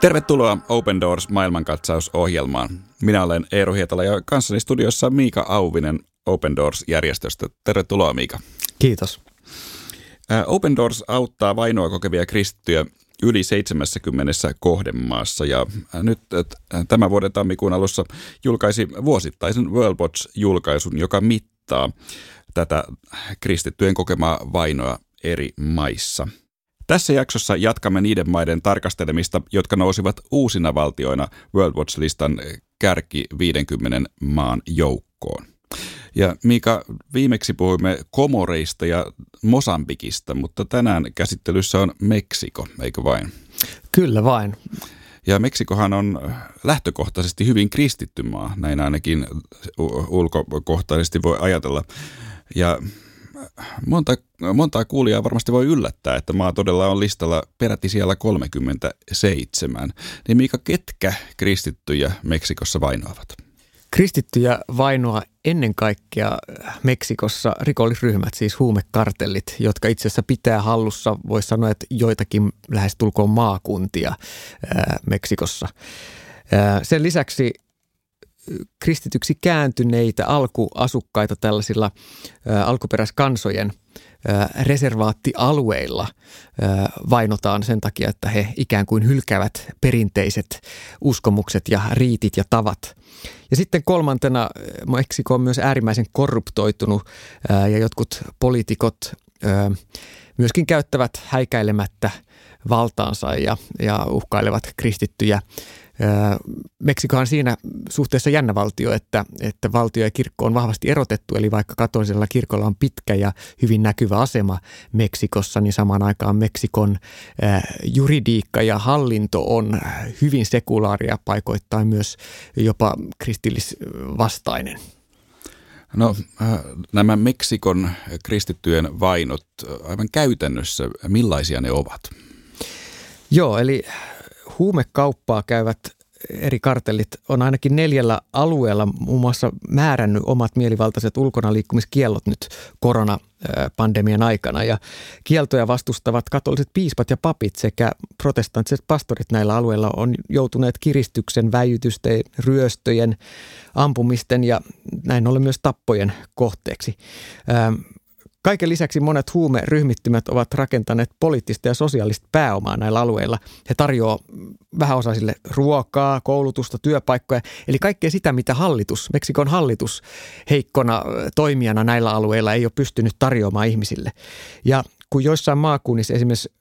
Tervetuloa Open Doors maailmankatsausohjelmaan. Minä olen Eero Hietala ja kanssani studiossa Miika Auvinen Open Doors-järjestöstä. Tervetuloa Miika. Kiitos. Open Doors auttaa vainoa kokevia kristittyjä yli 70 kohdemaassa ja nyt tämän vuoden tammikuun alussa julkaisi vuosittaisen World Watch-julkaisun, joka mittaa tätä kristittyjen kokemaa vainoa eri maissa – tässä jaksossa jatkamme niiden maiden tarkastelemista, jotka nousivat uusina valtioina World Watch-listan kärki 50 maan joukkoon. Ja Miika, viimeksi puhuimme Komoreista ja Mosambikista, mutta tänään käsittelyssä on Meksiko, eikö vain? Kyllä vain. Ja Meksikohan on lähtökohtaisesti hyvin kristitty maa, näin ainakin ulkokohtaisesti voi ajatella. Ja monta, montaa kuulijaa varmasti voi yllättää, että maa todella on listalla peräti siellä 37. Niin Miika, ketkä kristittyjä Meksikossa vainoavat? Kristittyjä vainoa ennen kaikkea Meksikossa rikollisryhmät, siis huumekartellit, jotka itse asiassa pitää hallussa, voisi sanoa, että joitakin lähestulkoon maakuntia ää, Meksikossa. Ää, sen lisäksi kristityksi kääntyneitä alkuasukkaita tällaisilla alkuperäiskansojen reservaattialueilla vainotaan sen takia, että he ikään kuin hylkäävät perinteiset uskomukset ja riitit ja tavat. Ja sitten kolmantena Meksiko on myös äärimmäisen korruptoitunut ja jotkut poliitikot myöskin käyttävät häikäilemättä valtaansa ja, ja uhkailevat kristittyjä Meksiko on siinä suhteessa jännä valtio, että, että valtio ja kirkko on vahvasti erotettu, eli vaikka katolisella kirkolla on pitkä ja hyvin näkyvä asema Meksikossa, niin samaan aikaan Meksikon juridiikka ja hallinto on hyvin sekulaaria, paikoittain myös jopa kristillisvastainen. No nämä Meksikon kristittyjen vainot aivan käytännössä, millaisia ne ovat? Joo, eli huumekauppaa käyvät eri kartellit on ainakin neljällä alueella muun muassa määrännyt omat mielivaltaiset ulkona liikkumiskiellot nyt koronapandemian aikana. Ja kieltoja vastustavat katoliset piispat ja papit sekä protestanttiset pastorit näillä alueilla on joutuneet kiristyksen, väijytysten, ryöstöjen, ampumisten ja näin ollen myös tappojen kohteeksi. Kaiken lisäksi monet huumeryhmittymät ovat rakentaneet poliittista ja sosiaalista pääomaa näillä alueilla. He tarjoavat vähäosaisille ruokaa, koulutusta, työpaikkoja, eli kaikkea sitä, mitä hallitus, Meksikon hallitus heikkona toimijana näillä alueilla ei ole pystynyt tarjoamaan ihmisille. Ja kun joissain maakunnissa esimerkiksi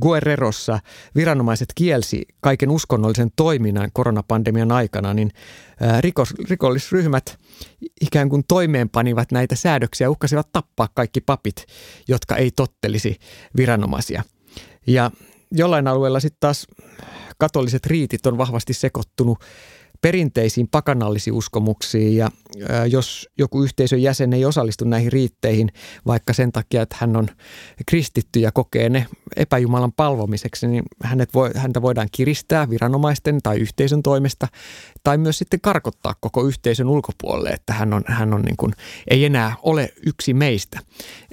Guerrerossa viranomaiset kielsi kaiken uskonnollisen toiminnan koronapandemian aikana, niin rikos, rikollisryhmät ikään kuin toimeenpanivat näitä säädöksiä, uhkasivat tappaa kaikki papit, jotka ei tottelisi viranomaisia. Ja jollain alueella sitten taas katoliset riitit on vahvasti sekoittunut perinteisiin pakanallisiin uskomuksiin ja jos joku yhteisön jäsen ei osallistu näihin riitteihin vaikka sen takia, että hän on kristitty ja kokee ne epäjumalan palvomiseksi, niin hänet voi, häntä voidaan kiristää viranomaisten tai yhteisön toimesta tai myös sitten karkottaa koko yhteisön ulkopuolelle, että hän on, hän on niin kuin, ei enää ole yksi meistä.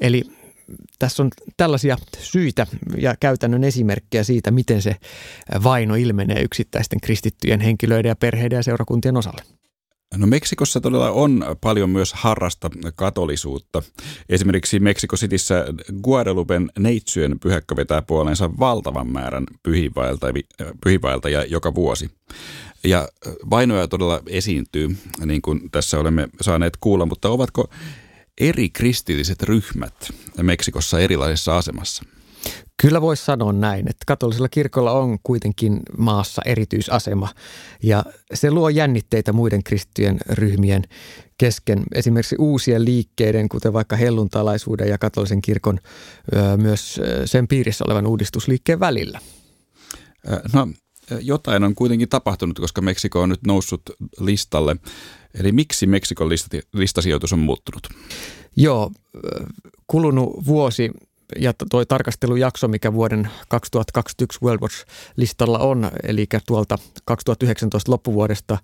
Eli tässä on tällaisia syitä ja käytännön esimerkkejä siitä, miten se vaino ilmenee yksittäisten kristittyjen henkilöiden ja perheiden ja seurakuntien osalle. No Meksikossa todella on paljon myös harrasta katolisuutta. Esimerkiksi Meksiko Cityssä Guadalupen neitsyön pyhäkkö vetää puoleensa valtavan määrän pyhiinvaeltajia joka vuosi. Ja vainoja todella esiintyy, niin kuin tässä olemme saaneet kuulla, mutta ovatko eri kristilliset ryhmät Meksikossa erilaisessa asemassa? Kyllä voisi sanoa näin, että katolisella kirkolla on kuitenkin maassa erityisasema ja se luo jännitteitä muiden kristittyjen ryhmien kesken. Esimerkiksi uusien liikkeiden, kuten vaikka helluntalaisuuden ja katolisen kirkon myös sen piirissä olevan uudistusliikkeen välillä. No jotain on kuitenkin tapahtunut, koska Meksiko on nyt noussut listalle. Eli miksi Meksikon listasijoitus on muuttunut? Joo, kulunut vuosi ja tuo tarkastelujakso, mikä vuoden 2021 World Watch-listalla on, eli tuolta 2019 loppuvuodesta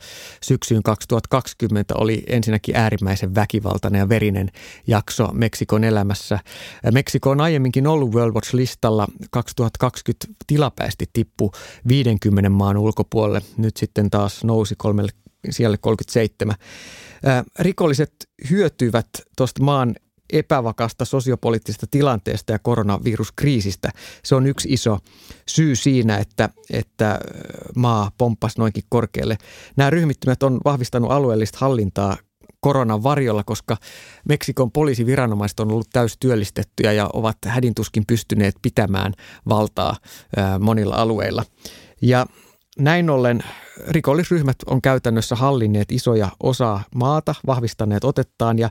syksyyn 2020 oli ensinnäkin äärimmäisen väkivaltainen ja verinen jakso Meksikon elämässä. Meksiko on aiemminkin ollut World Watch-listalla 2020 tilapäisesti tippu 50 maan ulkopuolelle. Nyt sitten taas nousi kolmelle siellä 37. Rikolliset hyötyvät tuosta maan epävakasta sosiopoliittisesta tilanteesta ja koronaviruskriisistä. Se on yksi iso syy siinä, että, että maa pomppasi noinkin korkealle. Nämä ryhmittymät on vahvistanut alueellista hallintaa koronan varjolla, koska Meksikon poliisiviranomaiset on ollut täystyöllistettyjä ja ovat hädintuskin pystyneet pitämään valtaa monilla alueilla. Ja näin ollen rikollisryhmät on käytännössä hallinneet isoja osaa maata, vahvistaneet otettaan ja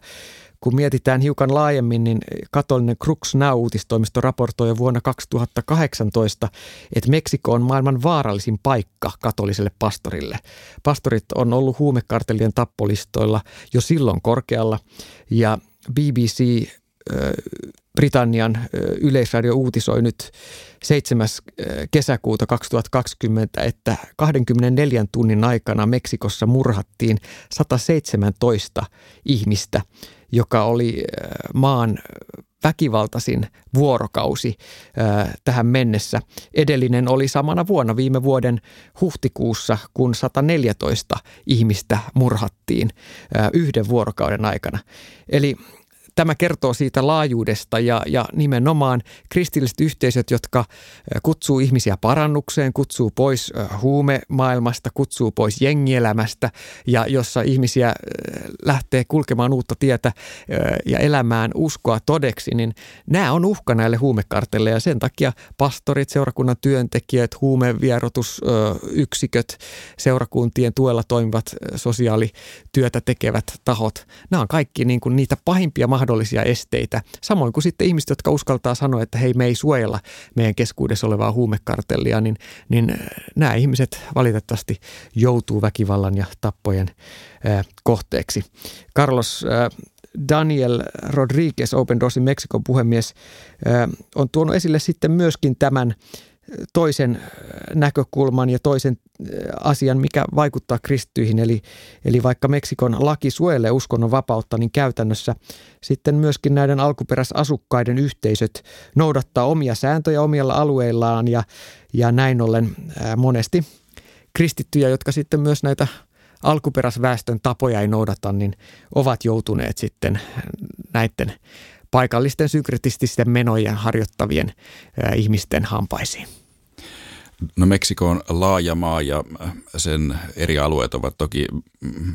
kun mietitään hiukan laajemmin, niin katolinen Crux Now-uutistoimisto raportoi jo vuonna 2018, että Meksiko on maailman vaarallisin paikka katoliselle pastorille. Pastorit on ollut huumekartellien tappolistoilla jo silloin korkealla ja BBC Britannian yleisradio uutisoi nyt 7. kesäkuuta 2020, että 24 tunnin aikana Meksikossa murhattiin 117 ihmistä, joka oli maan väkivaltaisin vuorokausi tähän mennessä. Edellinen oli samana vuonna viime vuoden huhtikuussa, kun 114 ihmistä murhattiin yhden vuorokauden aikana. Eli tämä kertoo siitä laajuudesta ja, ja nimenomaan kristilliset yhteisöt, jotka kutsuu ihmisiä parannukseen, kutsuu pois huumemaailmasta, kutsuu pois jengielämästä ja jossa ihmisiä lähtee kulkemaan uutta tietä ja elämään uskoa todeksi, niin nämä on uhka näille huumekartelle ja sen takia pastorit, seurakunnan työntekijät, huumevierotusyksiköt, seurakuntien tuella toimivat sosiaalityötä tekevät tahot, nämä on kaikki niin kuin niitä pahimpia mahdollisia mahdollisia esteitä. Samoin kuin sitten ihmiset, jotka uskaltaa sanoa, että hei me ei suojella meidän keskuudessa olevaa huumekartellia, niin, niin äh, nämä ihmiset valitettavasti joutuu väkivallan ja tappojen äh, kohteeksi. Carlos äh, Daniel Rodriguez, Open Doorsin Meksikon puhemies, äh, on tuonut esille sitten myöskin tämän toisen äh, näkökulman ja toisen äh, asian, mikä vaikuttaa kristyihin. Eli, eli vaikka Meksikon laki suojelee uskonnon vapautta, niin käytännössä sitten myöskin näiden alkuperäisasukkaiden yhteisöt noudattaa omia sääntöjä omilla alueillaan ja, ja näin ollen äh, monesti kristittyjä, jotka sitten myös näitä alkuperäisväestön tapoja ei noudata, niin ovat joutuneet sitten näiden paikallisten synkretististen menojen harjoittavien ihmisten hampaisiin. No Meksiko on laaja maa ja sen eri alueet ovat toki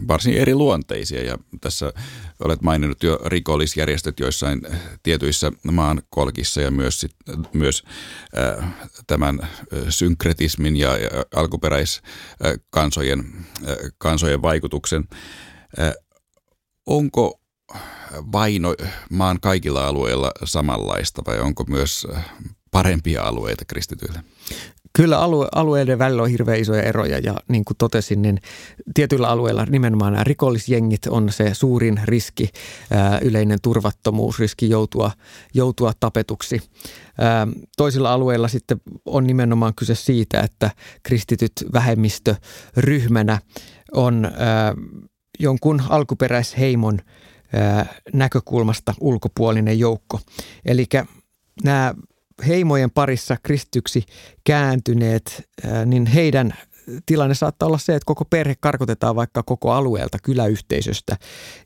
varsin eri luonteisia ja tässä olet maininnut jo rikollisjärjestöt joissain tietyissä maan kolkissa ja myös, sit, myös äh, tämän synkretismin ja, alkuperäiskansojen äh, kansojen vaikutuksen. Äh, onko vaino maan kaikilla alueilla samanlaista vai onko myös parempia alueita kristityille? Kyllä alue, alueiden välillä on hirveän isoja eroja ja niin kuin totesin, niin tietyillä alueilla nimenomaan nämä rikollisjengit on se suurin riski, ää, yleinen turvattomuusriski joutua, joutua tapetuksi. Ää, toisilla alueilla sitten on nimenomaan kyse siitä, että kristityt vähemmistöryhmänä on ää, jonkun alkuperäisheimon näkökulmasta ulkopuolinen joukko. Eli nämä heimojen parissa kristyksi kääntyneet, niin heidän tilanne saattaa olla se, että koko perhe karkotetaan vaikka koko alueelta, kyläyhteisöstä.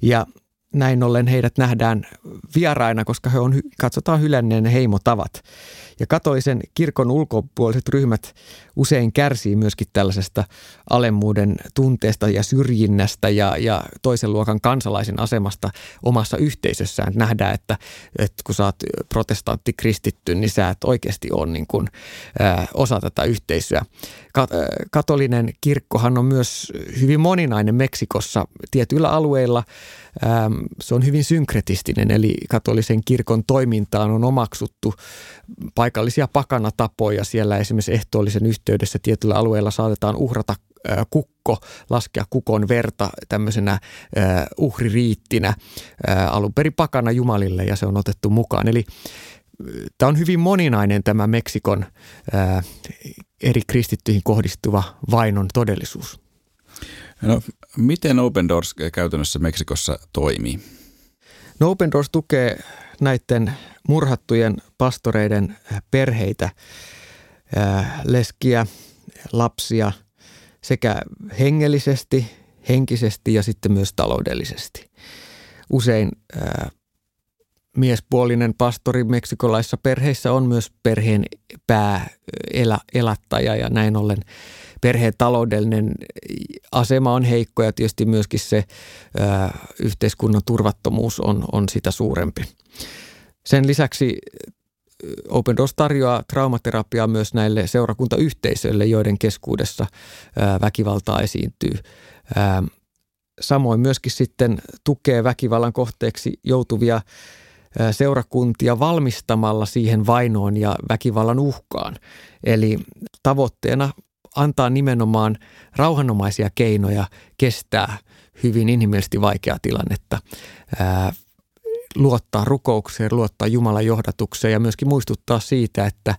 Ja näin ollen heidät nähdään vieraina, koska he on, katsotaan hylänneen heimotavat. Ja katolisen kirkon ulkopuoliset ryhmät usein kärsii myöskin tällaisesta alemmuuden tunteesta ja syrjinnästä ja, ja toisen luokan kansalaisen asemasta omassa yhteisössään. Nähdään, että, että kun sä oot protestantti kristitty, niin sä et oikeasti ole niin kuin, ä, osa tätä yhteisöä. Katolinen kirkkohan on myös hyvin moninainen Meksikossa tietyillä alueilla. Se on hyvin synkretistinen, eli katolisen kirkon toimintaan on omaksuttu paikallisia pakanatapoja. Siellä esimerkiksi ehtoollisen yhteydessä tietyllä alueella saatetaan uhrata kukko, laskea kukon verta tämmöisenä uhririittinä alun perin pakana Jumalille ja se on otettu mukaan. Eli tämä on hyvin moninainen tämä Meksikon eri kristittyihin kohdistuva vainon todellisuus. No, miten Open Doors käytännössä Meksikossa toimii? No Open Doors tukee näiden murhattujen pastoreiden perheitä, leskiä, lapsia sekä hengellisesti, henkisesti ja sitten myös taloudellisesti. Usein miespuolinen pastori meksikolaisissa perheissä on myös perheen pääelättäjä ja näin ollen perheen taloudellinen asema on heikko ja tietysti myöskin se ää, yhteiskunnan turvattomuus on, on sitä suurempi. Sen lisäksi Open Doors tarjoaa traumaterapiaa myös näille seurakuntayhteisöille, joiden keskuudessa ää, väkivaltaa esiintyy. Ää, samoin myöskin sitten tukee väkivallan kohteeksi joutuvia seurakuntia valmistamalla siihen vainoon ja väkivallan uhkaan. Eli tavoitteena antaa nimenomaan rauhanomaisia keinoja kestää hyvin inhimillisesti vaikeaa tilannetta, luottaa rukoukseen, luottaa Jumalan johdatukseen ja myöskin muistuttaa siitä, että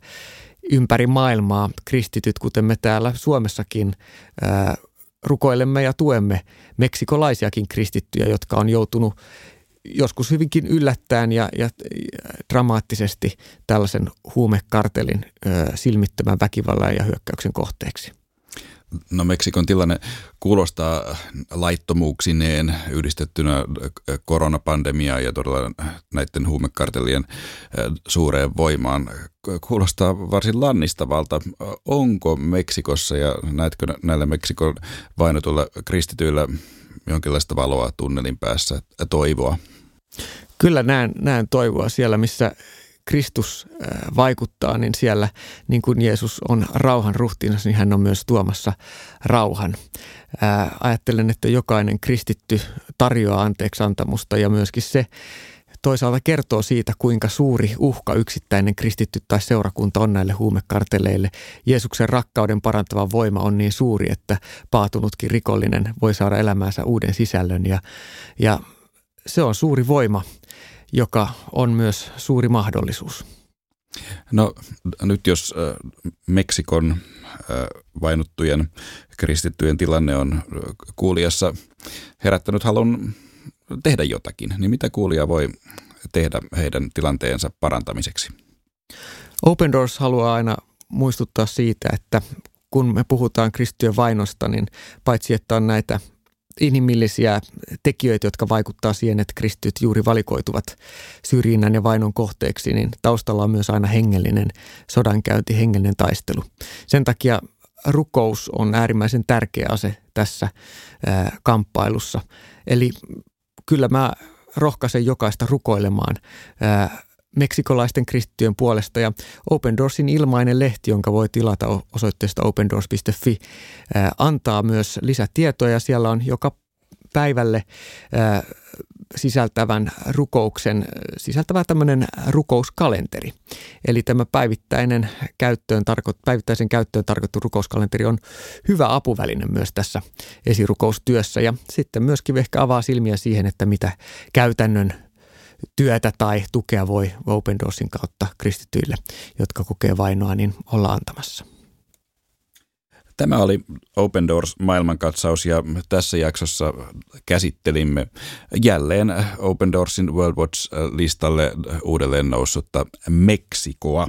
ympäri maailmaa kristityt, kuten me täällä Suomessakin, rukoilemme ja tuemme meksikolaisiakin kristittyjä, jotka on joutunut joskus hyvinkin yllättäen ja, ja, dramaattisesti tällaisen huumekartelin ö, silmittömän väkivallan ja hyökkäyksen kohteeksi. No Meksikon tilanne kuulostaa laittomuuksineen yhdistettynä koronapandemiaan ja todella näiden huumekartelien suureen voimaan. Kuulostaa varsin lannistavalta. Onko Meksikossa ja näetkö näillä Meksikon vainotuilla kristityillä jonkinlaista valoa tunnelin päässä, toivoa? Kyllä näen, näen toivoa siellä, missä Kristus vaikuttaa, niin siellä niin kuin Jeesus on rauhan ruhtinas, niin hän on myös tuomassa rauhan. Äh, ajattelen, että jokainen kristitty tarjoaa anteeksi antamusta ja myöskin se toisaalta kertoo siitä, kuinka suuri uhka yksittäinen kristitty tai seurakunta on näille huumekarteleille. Jeesuksen rakkauden parantava voima on niin suuri, että paatunutkin rikollinen voi saada elämäänsä uuden sisällön ja, ja se on suuri voima, joka on myös suuri mahdollisuus. No nyt jos äh, Meksikon äh, vainuttujen kristittyjen tilanne on kuulijassa herättänyt halun tehdä jotakin, niin mitä kuulija voi tehdä heidän tilanteensa parantamiseksi? Open Doors haluaa aina muistuttaa siitä, että kun me puhutaan kristittyjen vainosta, niin paitsi että on näitä inhimillisiä tekijöitä, jotka vaikuttaa siihen, että kristityt juuri valikoituvat syrjinnän ja vainon kohteeksi, niin taustalla on myös aina hengellinen sodankäynti, hengellinen taistelu. Sen takia rukous on äärimmäisen tärkeä ase tässä ää, kamppailussa. Eli kyllä mä rohkaisen jokaista rukoilemaan ää, meksikolaisten kristittyjen puolesta ja Open Doorsin ilmainen lehti, jonka voi tilata osoitteesta opendoors.fi, antaa myös lisätietoja. Siellä on joka päivälle sisältävän rukouksen, sisältävä tämmöinen rukouskalenteri. Eli tämä päivittäinen käyttöön tarko- päivittäisen käyttöön tarkoittu rukouskalenteri on hyvä apuväline myös tässä esirukoustyössä ja sitten myöskin ehkä avaa silmiä siihen, että mitä käytännön työtä tai tukea voi Open Doorsin kautta kristityille, jotka kokee vainoa, niin olla antamassa. Tämä oli Open Doors maailmankatsaus ja tässä jaksossa käsittelimme jälleen Open Doorsin World Watch-listalle uudelleen noussutta Meksikoa.